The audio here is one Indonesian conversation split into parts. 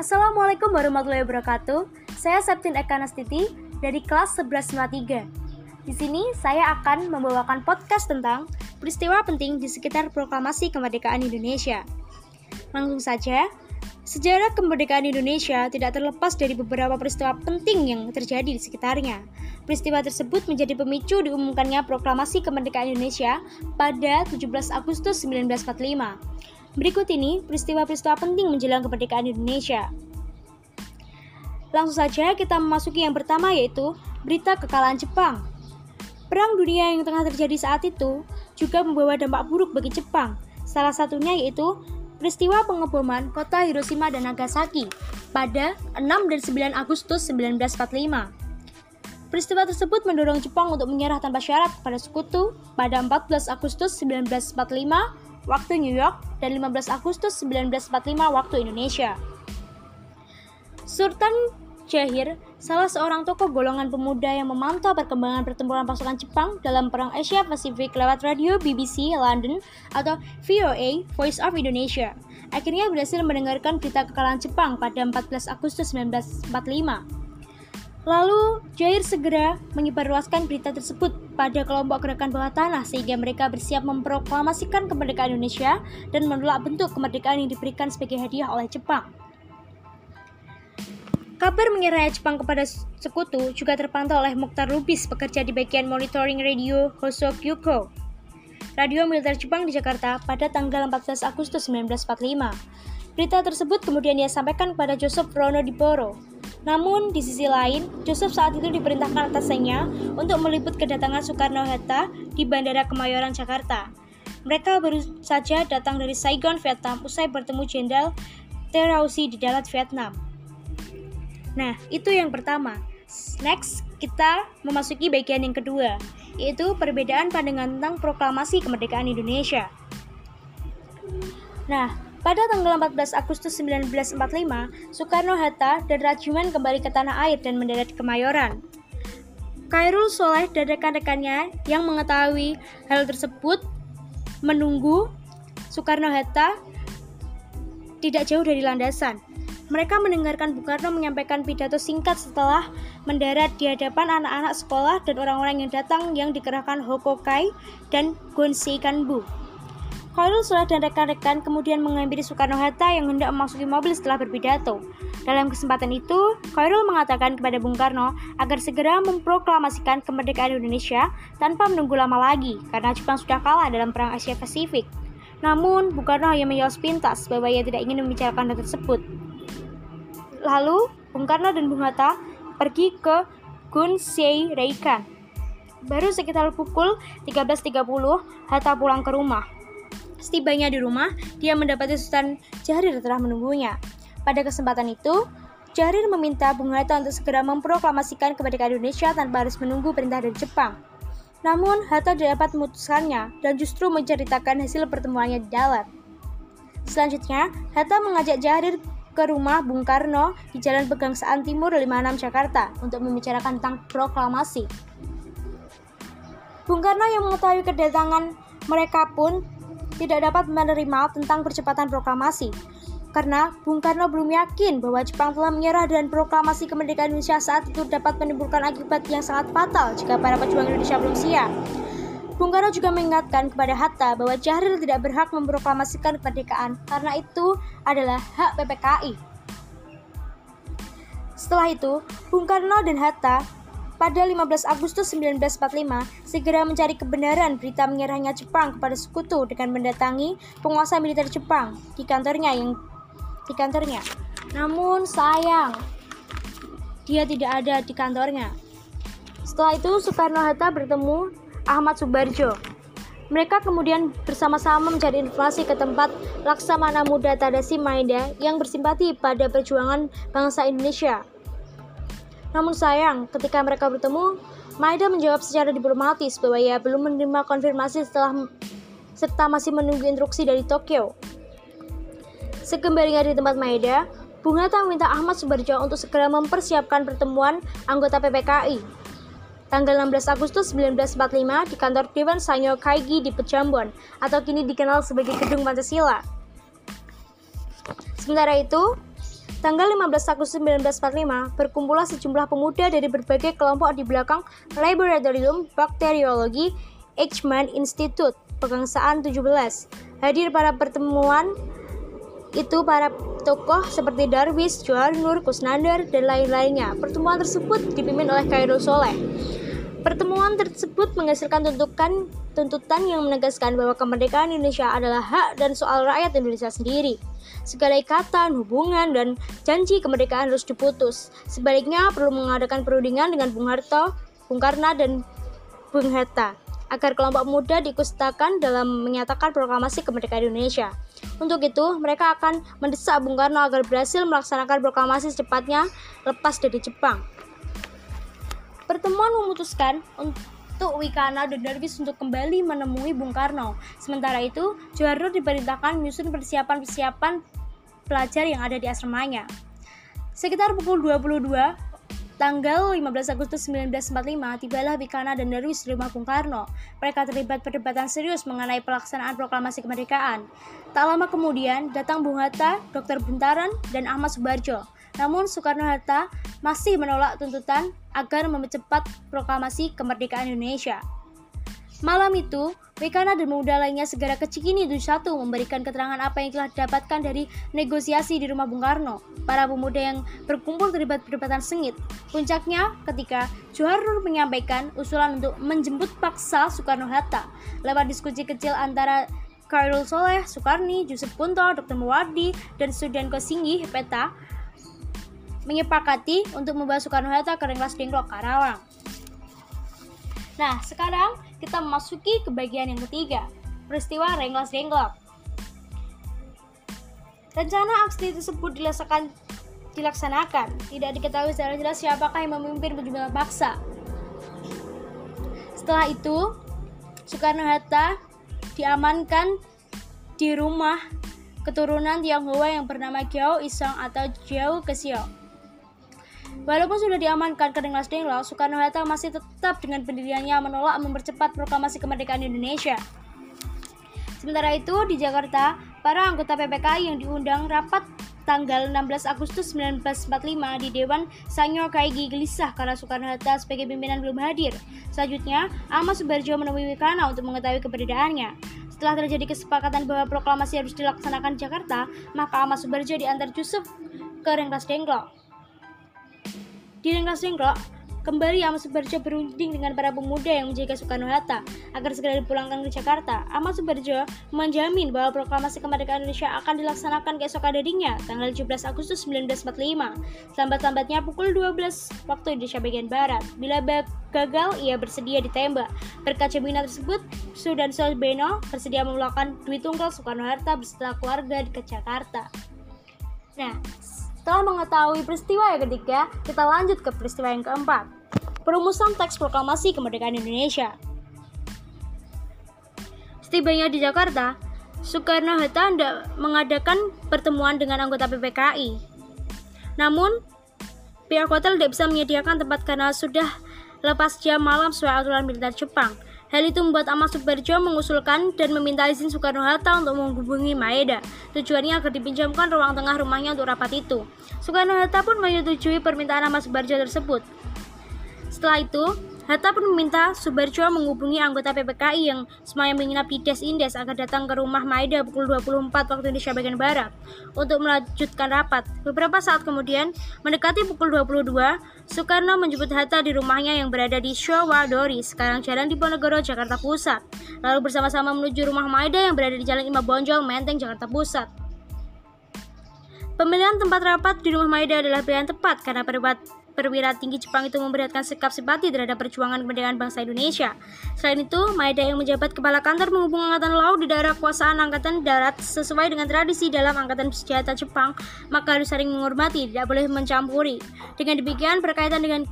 Assalamualaikum warahmatullahi wabarakatuh. Saya Septin Eka Nastiti dari kelas 1153. Di sini saya akan membawakan podcast tentang peristiwa penting di sekitar proklamasi kemerdekaan Indonesia. Langsung saja, sejarah kemerdekaan Indonesia tidak terlepas dari beberapa peristiwa penting yang terjadi di sekitarnya. Peristiwa tersebut menjadi pemicu diumumkannya proklamasi kemerdekaan Indonesia pada 17 Agustus 1945. Berikut ini peristiwa-peristiwa penting menjelang kemerdekaan Indonesia. Langsung saja kita memasuki yang pertama yaitu berita kekalahan Jepang. Perang dunia yang tengah terjadi saat itu juga membawa dampak buruk bagi Jepang. Salah satunya yaitu peristiwa pengeboman kota Hiroshima dan Nagasaki pada 6 dan 9 Agustus 1945. Peristiwa tersebut mendorong Jepang untuk menyerah tanpa syarat pada sekutu pada 14 Agustus 1945 waktu New York, dan 15 Agustus 1945 waktu Indonesia. Sultan Jahir, salah seorang tokoh golongan pemuda yang memantau perkembangan pertempuran pasukan Jepang dalam Perang Asia Pasifik lewat radio BBC London atau VOA Voice of Indonesia. Akhirnya berhasil mendengarkan berita kekalahan Jepang pada 14 Agustus 1945. Lalu, Jair segera menyebarluaskan berita tersebut pada kelompok gerakan bawah tanah sehingga mereka bersiap memproklamasikan kemerdekaan Indonesia dan menolak bentuk kemerdekaan yang diberikan sebagai hadiah oleh Jepang. Kabar menyerahnya Jepang kepada sekutu juga terpantau oleh Mukhtar Lubis, pekerja di bagian monitoring radio Hosokyuko. Radio militer Jepang di Jakarta pada tanggal 14 Agustus 1945. Berita tersebut kemudian ia sampaikan kepada Joseph Rono Diporo, namun, di sisi lain, Joseph saat itu diperintahkan atasnya untuk meliput kedatangan Soekarno-Hatta di Bandara Kemayoran, Jakarta. Mereka baru saja datang dari Saigon, Vietnam, usai bertemu Jenderal Terausi di Dalat, Vietnam. Nah, itu yang pertama. Next, kita memasuki bagian yang kedua, yaitu perbedaan pandangan tentang proklamasi kemerdekaan Indonesia. Nah, pada tanggal 14 Agustus 1945, Soekarno-Hatta dan Rajiman kembali ke tanah air dan mendarat di Kemayoran. Kairul Soleh dan rekan-rekannya yang mengetahui hal tersebut menunggu Soekarno-Hatta tidak jauh dari landasan. Mereka mendengarkan Bung Karno menyampaikan pidato singkat setelah mendarat di hadapan anak-anak sekolah dan orang-orang yang datang yang dikerahkan Hokokai dan Gonsei Kanbu. Khairul Sulah dan rekan-rekan kemudian menghampiri Soekarno-Hatta yang hendak memasuki mobil setelah berpidato. Dalam kesempatan itu, Khairul mengatakan kepada Bung Karno agar segera memproklamasikan kemerdekaan Indonesia tanpa menunggu lama lagi karena Jepang sudah kalah dalam Perang Asia Pasifik. Namun, Bung Karno hanya menjawab sepintas bahwa ia tidak ingin membicarakan hal tersebut. Lalu, Bung Karno dan Bung Hatta pergi ke Gunsei Reikan. Baru sekitar pukul 13.30, Hatta pulang ke rumah. Setibanya di rumah, dia mendapati Sultan Jahrir telah menunggunya. Pada kesempatan itu, Jahrir meminta Bung Hatta untuk segera memproklamasikan kemerdekaan Indonesia tanpa harus menunggu perintah dari Jepang. Namun, Hatta tidak dapat memutuskannya dan justru menceritakan hasil pertemuannya di dalam. Selanjutnya, Hatta mengajak Jahrir ke rumah Bung Karno di Jalan Pegangsaan Timur 56 Jakarta untuk membicarakan tentang proklamasi. Bung Karno yang mengetahui kedatangan mereka pun tidak dapat menerima tentang percepatan proklamasi karena Bung Karno belum yakin bahwa Jepang telah menyerah dan proklamasi kemerdekaan Indonesia saat itu dapat menimbulkan akibat yang sangat fatal jika para pejuang Indonesia belum siap. Bung Karno juga mengingatkan kepada Hatta bahwa Jahril tidak berhak memproklamasikan kemerdekaan karena itu adalah hak PPKI. Setelah itu, Bung Karno dan Hatta pada 15 Agustus 1945 segera mencari kebenaran berita menyerahnya Jepang kepada sekutu dengan mendatangi penguasa militer Jepang di kantornya yang di kantornya. Namun sayang, dia tidak ada di kantornya. Setelah itu Soekarno-Hatta bertemu Ahmad Subarjo. Mereka kemudian bersama-sama mencari informasi ke tempat Laksamana Muda Tadashi Maeda yang bersimpati pada perjuangan bangsa Indonesia namun sayang, ketika mereka bertemu, Maeda menjawab secara diplomatis bahwa ia belum menerima konfirmasi setelah serta masih menunggu instruksi dari Tokyo. Sekembalinya di tempat Maeda, Bung Hatta meminta Ahmad Subarjo untuk segera mempersiapkan pertemuan anggota PPKI. Tanggal 16 Agustus 1945 di kantor Dewan Sanyo Kaigi di Pejambon atau kini dikenal sebagai Gedung Pancasila. Sementara itu, Tanggal 15 Agustus 1945, berkumpullah sejumlah pemuda dari berbagai kelompok di belakang Laboratorium Bakteriologi Eichmann Institute, Pegangsaan 17. Hadir pada pertemuan itu para tokoh seperti Darwis, Johar Nur, Kusnandar, dan lain-lainnya. Pertemuan tersebut dipimpin oleh Khairul Soleh. Pertemuan tersebut menghasilkan tuntutan tuntutan yang menegaskan bahwa kemerdekaan Indonesia adalah hak dan soal rakyat Indonesia sendiri. Segala ikatan, hubungan, dan janji kemerdekaan harus diputus. Sebaliknya, perlu mengadakan perundingan dengan Bung Harto, Bung Karno, dan Bung Hatta agar kelompok muda diikustakan dalam menyatakan proklamasi kemerdekaan Indonesia. Untuk itu, mereka akan mendesak Bung Karno agar berhasil melaksanakan proklamasi secepatnya lepas dari Jepang. Pertemuan memutuskan untuk Wikana dan Darwis untuk kembali menemui Bung Karno. Sementara itu, Soeharto diperintahkan menyusun persiapan-persiapan pelajar yang ada di asramanya. Sekitar pukul 22, Tanggal 15 Agustus 1945, tibalah Bikana dan Darwis di rumah Bung Karno. Mereka terlibat perdebatan serius mengenai pelaksanaan proklamasi kemerdekaan. Tak lama kemudian, datang Bung Hatta, Dr. Buntaran, dan Ahmad Subarjo. Namun Soekarno-Hatta masih menolak tuntutan agar mempercepat proklamasi kemerdekaan Indonesia. Malam itu, Wekana dan pemuda lainnya segera ke Cikini satu memberikan keterangan apa yang telah didapatkan dari negosiasi di rumah Bung Karno. Para pemuda yang berkumpul terlibat perdebatan sengit. Puncaknya ketika Johar menyampaikan usulan untuk menjemput paksa Soekarno-Hatta lewat diskusi kecil antara Khairul Soleh, Soekarni, Yusuf Punto, Dr. Muwardi, dan Sudan Kosinggi, Peta, menyepakati untuk membawa Soekarno-Hatta ke Renggas Dengklok, Karawang. Nah, sekarang kita memasuki ke bagian yang ketiga, peristiwa Renggas Dengklok. Rencana aksi tersebut dilaksanakan, dilaksanakan. Tidak diketahui secara jelas siapakah yang memimpin penjumlahan paksa. Setelah itu, Soekarno-Hatta diamankan di rumah keturunan Tionghoa yang bernama Giao Isong atau Giao Kesio. Walaupun sudah diamankan ke Rengas Dengklok, Soekarno-Hatta masih tetap dengan pendiriannya menolak mempercepat proklamasi kemerdekaan Indonesia. Sementara itu, di Jakarta, para anggota PPKI yang diundang rapat tanggal 16 Agustus 1945 di Dewan Sanyo Kaigi gelisah karena Soekarno-Hatta sebagai pimpinan belum hadir. Selanjutnya, Ahmad Subarjo menemui Wikana untuk mengetahui keberadaannya. Setelah terjadi kesepakatan bahwa proklamasi harus dilaksanakan di Jakarta, maka Ahmad Subarjo diantar Yusuf ke Rengas Dengklok. Di Rengas Dengklok, kembali Ahmad Subarjo berunding dengan para pemuda yang menjaga Soekarno-Hatta agar segera dipulangkan ke Jakarta. Ahmad Subarjo menjamin bahwa proklamasi kemerdekaan Indonesia akan dilaksanakan keesokan harinya, tanggal 17 Agustus 1945, lambat-lambatnya pukul 12 waktu Indonesia bagian Barat. Bila gagal, ia bersedia ditembak. Berkat jaminan tersebut, Sudan Beno bersedia memulangkan Dwi Tunggal Soekarno-Hatta beserta keluarga ke Jakarta. Nah, setelah mengetahui peristiwa yang ketiga, kita lanjut ke peristiwa yang keempat. Perumusan teks proklamasi kemerdekaan Indonesia. Setibanya di Jakarta, Soekarno-Hatta mengadakan pertemuan dengan anggota PPKI. Namun, pihak hotel tidak bisa menyediakan tempat karena sudah lepas jam malam sesuai aturan militer Jepang. Hal itu membuat Ahmad Subarjo mengusulkan dan meminta izin Soekarno-Hatta untuk menghubungi Maeda. Tujuannya agar dipinjamkan ruang tengah rumahnya untuk rapat itu. Soekarno-Hatta pun menyetujui permintaan Ahmad Subarjo tersebut. Setelah itu, Hatta pun meminta Subarjo menghubungi anggota PPKI yang semuanya menginap di Des Indes agar datang ke rumah Maeda pukul 24 waktu Indonesia bagian Barat untuk melanjutkan rapat. Beberapa saat kemudian, mendekati pukul 22, Soekarno menjemput Hatta di rumahnya yang berada di Showadori, sekarang Jalan Diponegoro, Jakarta Pusat. Lalu bersama-sama menuju rumah Maeda yang berada di Jalan Imam Bonjol, Menteng, Jakarta Pusat. Pemilihan tempat rapat di rumah Maeda adalah pilihan tepat karena perwira tinggi Jepang itu memperlihatkan sikap simpati terhadap perjuangan kemerdekaan bangsa Indonesia. Selain itu, Maeda yang menjabat kepala kantor menghubung Angkatan Laut di daerah kekuasaan Angkatan Darat sesuai dengan tradisi dalam Angkatan Bersenjata Jepang, maka harus saling menghormati, tidak boleh mencampuri. Dengan demikian, berkaitan dengan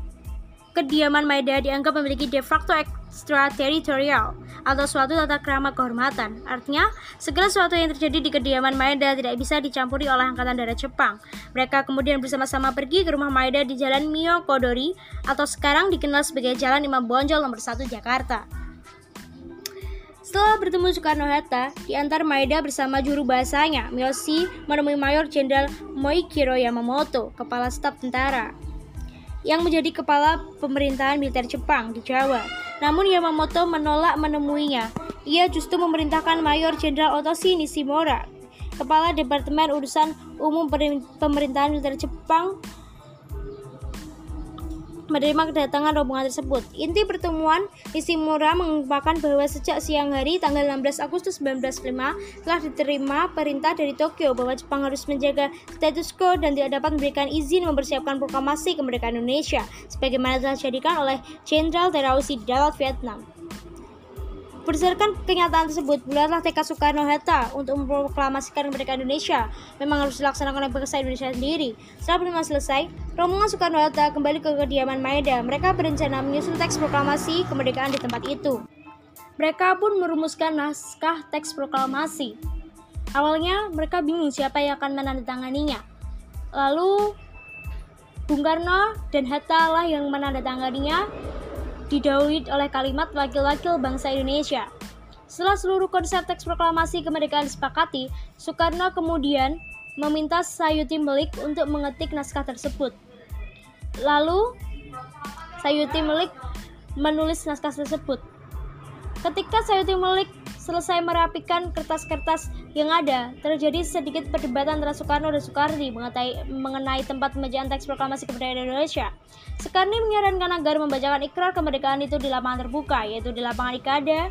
kediaman Maeda dianggap memiliki de facto extraterritorial atau suatu tata krama kehormatan. Artinya, segala sesuatu yang terjadi di kediaman Maeda tidak bisa dicampuri oleh Angkatan Darat Jepang. Mereka kemudian bersama-sama pergi ke rumah Maeda di Jalan Mio Kodori atau sekarang dikenal sebagai Jalan Imam Bonjol nomor 1 Jakarta. Setelah bertemu Soekarno-Hatta, di antar Maeda bersama juru bahasanya, Miyoshi menemui Mayor Jenderal Moikiro Yamamoto, kepala staf tentara, yang menjadi kepala pemerintahan militer Jepang di Jawa. Namun Yamamoto menolak menemuinya. Ia justru memerintahkan Mayor Jenderal Otoshi Nishimura, kepala Departemen Urusan Umum Pemerintahan Militer Jepang menerima kedatangan rombongan tersebut. Inti pertemuan Nishimura mengungkapkan bahwa sejak siang hari tanggal 16 Agustus 1905 telah diterima perintah dari Tokyo bahwa Jepang harus menjaga status quo dan tidak dapat memberikan izin mempersiapkan proklamasi kemerdekaan Indonesia sebagaimana telah dijadikan oleh Jenderal Terauchi di dalam Vietnam. Berdasarkan kenyataan tersebut, bulatlah tekad Soekarno-Hatta untuk memproklamasikan kemerdekaan Indonesia memang harus dilaksanakan oleh bangsa Indonesia sendiri. Setelah pertemuan selesai, rombongan Soekarno-Hatta kembali ke kediaman Maeda. Mereka berencana menyusun teks proklamasi kemerdekaan di tempat itu. Mereka pun merumuskan naskah teks proklamasi. Awalnya mereka bingung siapa yang akan menandatanganinya. Lalu Bung Karno dan Hatta lah yang menandatanganinya didahului oleh kalimat wakil-wakil bangsa Indonesia. Setelah seluruh konsep teks proklamasi kemerdekaan disepakati, Soekarno kemudian meminta Sayuti Melik untuk mengetik naskah tersebut. Lalu, Sayuti Melik menulis naskah tersebut. Ketika Sayuti Melik selesai merapikan kertas-kertas yang ada, terjadi sedikit perdebatan antara Soekarno dan Soekardi mengenai, mengenai tempat pembacaan teks proklamasi kemerdekaan Indonesia. Soekarno menyarankan agar membacakan ikrar kemerdekaan itu di lapangan terbuka, yaitu di lapangan Ikada,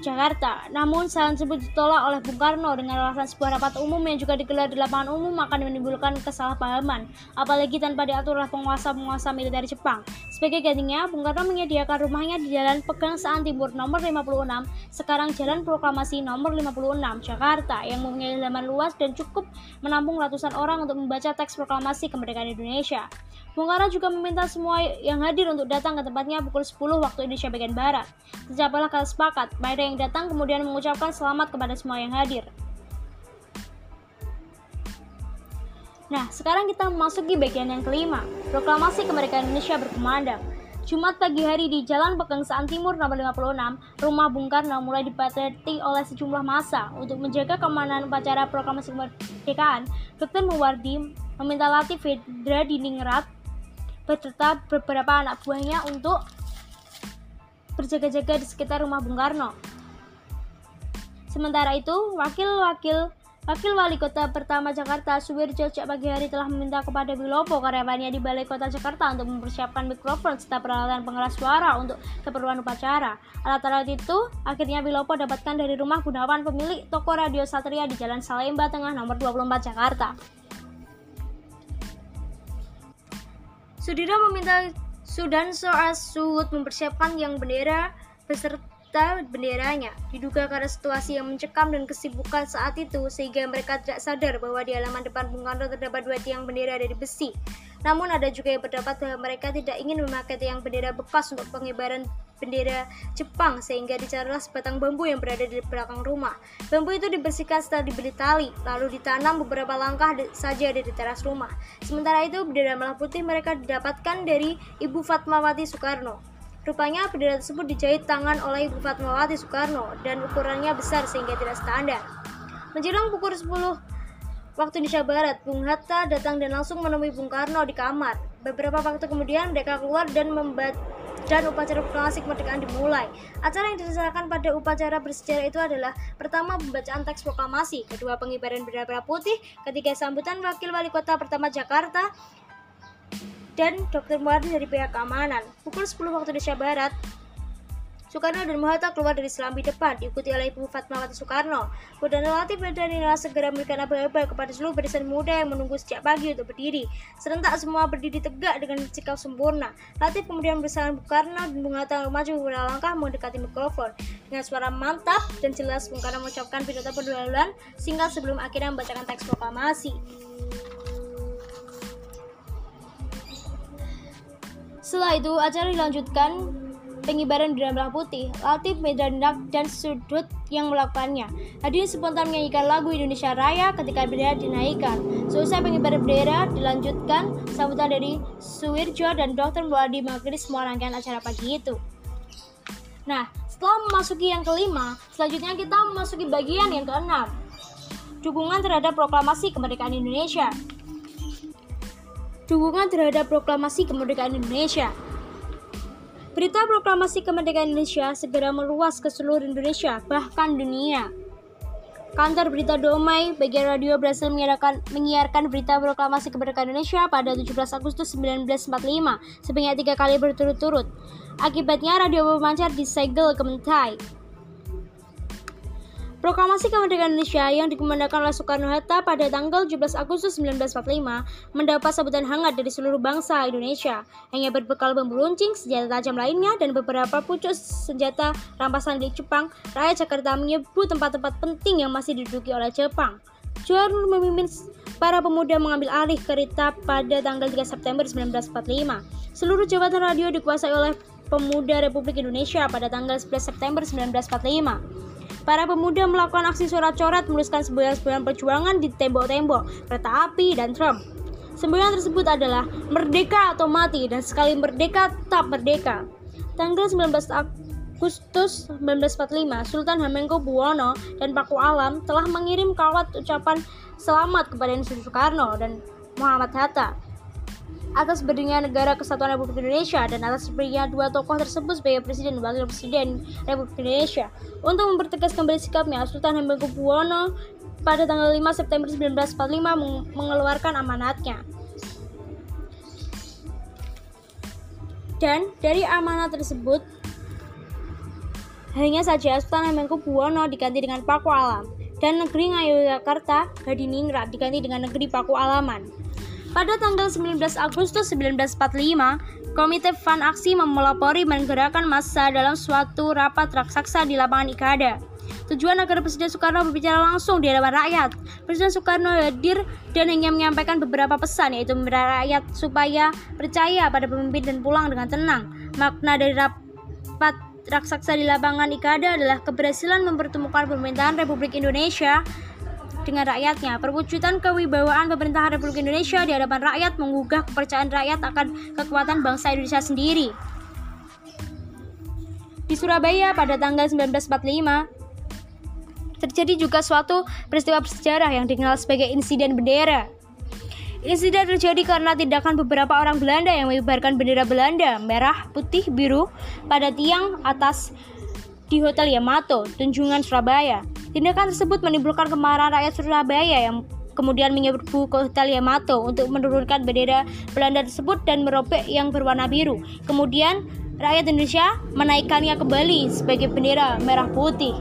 Jakarta. Namun saran tersebut ditolak oleh Bung Karno dengan alasan sebuah rapat umum yang juga digelar di lapangan umum akan menimbulkan kesalahpahaman, apalagi tanpa diatur oleh penguasa-penguasa militer Jepang. Sebagai gantinya, Bung Karno menyediakan rumahnya di Jalan Pegangsaan Timur nomor 56, sekarang Jalan Proklamasi nomor 56, Jakarta, yang mempunyai halaman luas dan cukup menampung ratusan orang untuk membaca teks proklamasi kemerdekaan Indonesia. Bung juga meminta semua yang hadir untuk datang ke tempatnya pukul 10 waktu Indonesia bagian Barat. Tercapailah sepakat, mereka yang datang kemudian mengucapkan selamat kepada semua yang hadir. Nah, sekarang kita memasuki bagian yang kelima, proklamasi kemerdekaan Indonesia berkumandang. Jumat pagi hari di Jalan Pegangsaan Timur nomor 56, rumah Bung Karno mulai dipadati oleh sejumlah massa untuk menjaga keamanan upacara proklamasi kemerdekaan. Dr. Muwardi meminta Latif Fedra Diningrat beserta beberapa anak buahnya untuk berjaga-jaga di sekitar rumah Bung Karno. Sementara itu, wakil-wakil Wakil Wali Kota pertama Jakarta, Suwirjo sejak pagi hari telah meminta kepada Wilopo karyawannya di Balai Kota Jakarta untuk mempersiapkan mikrofon serta peralatan pengeras suara untuk keperluan upacara. Alat-alat itu akhirnya Wilopo dapatkan dari rumah Gunawan pemilik toko radio Satria di Jalan Salemba Tengah nomor 24 Jakarta. Sudiro meminta Sudan Soal Suhud mempersiapkan yang bendera beserta benderanya. Diduga karena situasi yang mencekam dan kesibukan saat itu, sehingga mereka tidak sadar bahwa di halaman depan Bung Karno terdapat dua tiang bendera dari besi. Namun ada juga yang berpendapat bahwa mereka tidak ingin memakai tiang bendera bekas untuk pengibaran bendera Jepang sehingga dicarilah sebatang bambu yang berada di belakang rumah. Bambu itu dibersihkan setelah dibeli tali, lalu ditanam beberapa langkah saja di teras rumah. Sementara itu bendera merah putih mereka didapatkan dari Ibu Fatmawati Soekarno. Rupanya bendera tersebut dijahit tangan oleh Ibu Fatmawati Soekarno dan ukurannya besar sehingga tidak standar. Menjelang pukul 10 waktu Indonesia Barat, Bung Hatta datang dan langsung menemui Bung Karno di kamar. Beberapa waktu kemudian mereka keluar dan membaca dan upacara proklamasi kemerdekaan dimulai. Acara yang dilaksanakan pada upacara bersejarah itu adalah pertama pembacaan teks proklamasi, kedua pengibaran bendera putih, ketiga sambutan wakil wali kota pertama Jakarta, dan Dr. Muardi dari pihak keamanan. Pukul 10 waktu Indonesia Barat, Soekarno dan Muhatta keluar dari selambi depan, diikuti oleh Ibu Fatmawati Soekarno. Kemudian relatif dan Nila segera memberikan aba-aba kepada seluruh barisan muda yang menunggu sejak pagi untuk berdiri. Serentak semua berdiri tegak dengan sikap sempurna. Latif kemudian bersama Bung Karno dan Bung Hatta maju beberapa langkah mendekati mikrofon. Dengan suara mantap dan jelas Bung Karno mengucapkan pidato pendahuluan singkat sebelum akhirnya membacakan teks proklamasi. Setelah itu, acara dilanjutkan pengibaran bendera putih, Latif Medandak dan Sudut yang melakukannya. Hadirin spontan menyanyikan lagu Indonesia Raya ketika bendera dinaikkan. Selesai pengibaran bendera dilanjutkan sambutan dari Suwirjo dan Dr. Muadi mengakhiri semua rangkaian acara pagi itu. Nah, setelah memasuki yang kelima, selanjutnya kita memasuki bagian yang keenam. Dukungan terhadap proklamasi kemerdekaan Indonesia. Dukungan terhadap proklamasi kemerdekaan Indonesia. Berita proklamasi kemerdekaan Indonesia segera meluas ke seluruh Indonesia, bahkan dunia. Kantor Berita Domai bagian radio berhasil menyiarkan, menyiarkan berita proklamasi kemerdekaan Indonesia pada 17 Agustus 1945 sebanyak tiga kali berturut-turut. Akibatnya radio pemancar disegel ke Mentai. Proklamasi kemerdekaan Indonesia yang dikemandangkan oleh Soekarno-Hatta pada tanggal 17 Agustus 1945 mendapat sambutan hangat dari seluruh bangsa Indonesia. Hanya berbekal bambu runcing, senjata tajam lainnya, dan beberapa pucuk senjata rampasan di Jepang, rakyat Jakarta menyebut tempat-tempat penting yang masih diduduki oleh Jepang. John memimpin para pemuda mengambil alih kereta pada tanggal 3 September 1945. Seluruh jabatan radio dikuasai oleh pemuda Republik Indonesia pada tanggal 11 September 1945. Para pemuda melakukan aksi surat coret menuliskan semboyan-semboyan perjuangan di tembok-tembok, kereta api, dan tram. Semboyan tersebut adalah merdeka atau mati dan sekali merdeka tetap merdeka. Tanggal 19 Agustus 1945, Sultan Hamengkubuwono dan Paku Alam telah mengirim kawat ucapan selamat kepada Insinyur Soekarno dan Muhammad Hatta atas berdirinya negara kesatuan Republik Indonesia dan atas berdirinya dua tokoh tersebut sebagai presiden dan wakil presiden Republik Indonesia. Untuk mempertegas kembali sikapnya, Sultan Hamengkubuwono pada tanggal 5 September 1945 mengeluarkan amanatnya. Dan dari amanat tersebut, hanya saja Sultan Hamengkubuwono diganti dengan Paku Alam dan negeri Ngayogyakarta Hadiningrat diganti dengan negeri Paku Alaman. Pada tanggal 19 Agustus 1945, Komite Fan Aksi memelopori menggerakkan massa dalam suatu rapat raksasa di lapangan Ikada. Tujuan agar Presiden Soekarno berbicara langsung di hadapan rakyat. Presiden Soekarno hadir dan hanya menyampaikan beberapa pesan yaitu membela rakyat supaya percaya pada pemimpin dan pulang dengan tenang. Makna dari rapat raksasa di lapangan Ikada adalah keberhasilan mempertemukan pemerintahan Republik Indonesia dengan rakyatnya. Perwujudan kewibawaan pemerintahan Republik Indonesia di hadapan rakyat menggugah kepercayaan rakyat akan kekuatan bangsa Indonesia sendiri. Di Surabaya pada tanggal 1945 terjadi juga suatu peristiwa bersejarah yang dikenal sebagai insiden bendera. Insiden terjadi karena tindakan beberapa orang Belanda yang mengibarkan bendera Belanda merah, putih, biru pada tiang atas di Hotel Yamato, Tunjungan, Surabaya. Tindakan tersebut menimbulkan kemarahan rakyat Surabaya yang kemudian menyerbu ke Hotel Yamato untuk menurunkan bendera Belanda tersebut dan merobek yang berwarna biru. Kemudian rakyat Indonesia menaikkannya kembali sebagai bendera merah putih.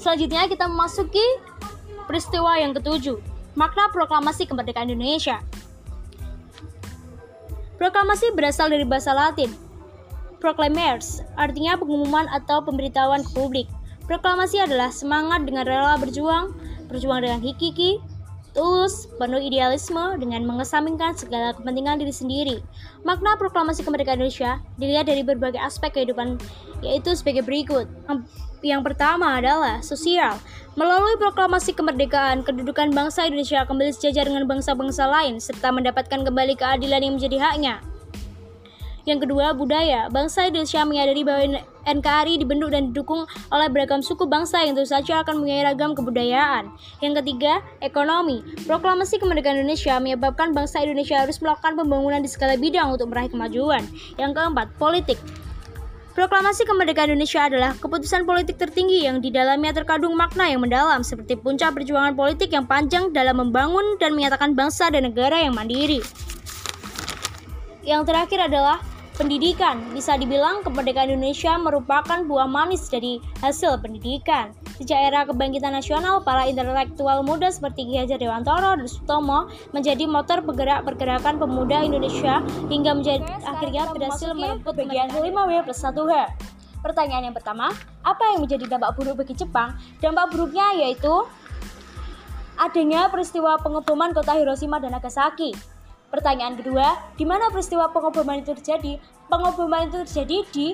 Selanjutnya kita memasuki peristiwa yang ketujuh, makna proklamasi kemerdekaan Indonesia. Proklamasi berasal dari bahasa Latin, proclamers, artinya pengumuman atau pemberitahuan ke publik. Proklamasi adalah semangat dengan rela berjuang, berjuang dengan hikiki, tulus, penuh idealisme dengan mengesampingkan segala kepentingan diri sendiri. Makna proklamasi kemerdekaan Indonesia dilihat dari berbagai aspek kehidupan, yaitu sebagai berikut. Yang pertama adalah sosial. Melalui proklamasi kemerdekaan, kedudukan bangsa Indonesia kembali sejajar dengan bangsa-bangsa lain, serta mendapatkan kembali keadilan yang menjadi haknya. Yang kedua, budaya. Bangsa Indonesia menyadari bahwa NKRI dibentuk dan didukung oleh beragam suku bangsa yang tentu saja akan mempunyai ragam kebudayaan. Yang ketiga, ekonomi. Proklamasi kemerdekaan Indonesia menyebabkan bangsa Indonesia harus melakukan pembangunan di segala bidang untuk meraih kemajuan. Yang keempat, politik. Proklamasi kemerdekaan Indonesia adalah keputusan politik tertinggi yang di dalamnya terkandung makna yang mendalam seperti puncak perjuangan politik yang panjang dalam membangun dan menyatakan bangsa dan negara yang mandiri. Yang terakhir adalah Pendidikan bisa dibilang kemerdekaan Indonesia merupakan buah manis dari hasil pendidikan. Sejak era kebangkitan nasional, para intelektual muda seperti Ki Hajar Dewantoro dan Sutomo menjadi motor penggerak pergerakan pemuda Indonesia hingga menjadi Oke, akhirnya berhasil merebut bagian 5W plus 1H. Pertanyaan yang pertama, apa yang menjadi dampak buruk bagi Jepang? Dampak buruknya yaitu adanya peristiwa pengeboman kota Hiroshima dan Nagasaki. Pertanyaan kedua, di mana peristiwa pengeboman itu terjadi? Pengeboman itu terjadi di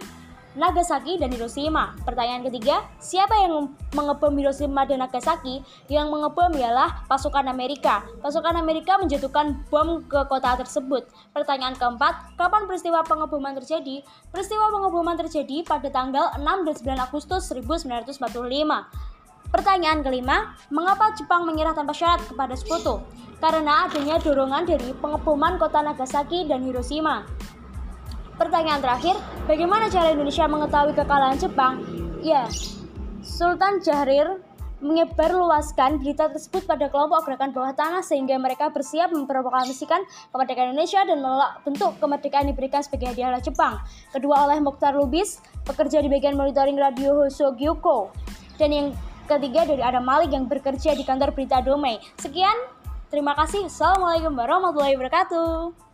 Nagasaki dan Hiroshima. Pertanyaan ketiga, siapa yang mengebom Hiroshima dan Nagasaki? Yang mengebom ialah pasukan Amerika. Pasukan Amerika menjatuhkan bom ke kota tersebut. Pertanyaan keempat, kapan peristiwa pengeboman terjadi? Peristiwa pengeboman terjadi pada tanggal 6 dan 9 Agustus 1945. Pertanyaan kelima, mengapa Jepang menyerah tanpa syarat kepada sekutu? Karena adanya dorongan dari pengeboman kota Nagasaki dan Hiroshima. Pertanyaan terakhir, bagaimana cara Indonesia mengetahui kekalahan Jepang? Ya, Sultan Jahrir menyebarluaskan berita tersebut pada kelompok gerakan bawah tanah sehingga mereka bersiap memproklamasikan kemerdekaan Indonesia dan menolak bentuk kemerdekaan diberikan sebagai hadiah oleh Jepang. Kedua oleh Mokhtar Lubis, pekerja di bagian monitoring radio Hoso Gyuko. Dan yang ketiga dari Adam Malik yang bekerja di kantor berita Domei. Sekian, terima kasih. Assalamualaikum warahmatullahi wabarakatuh.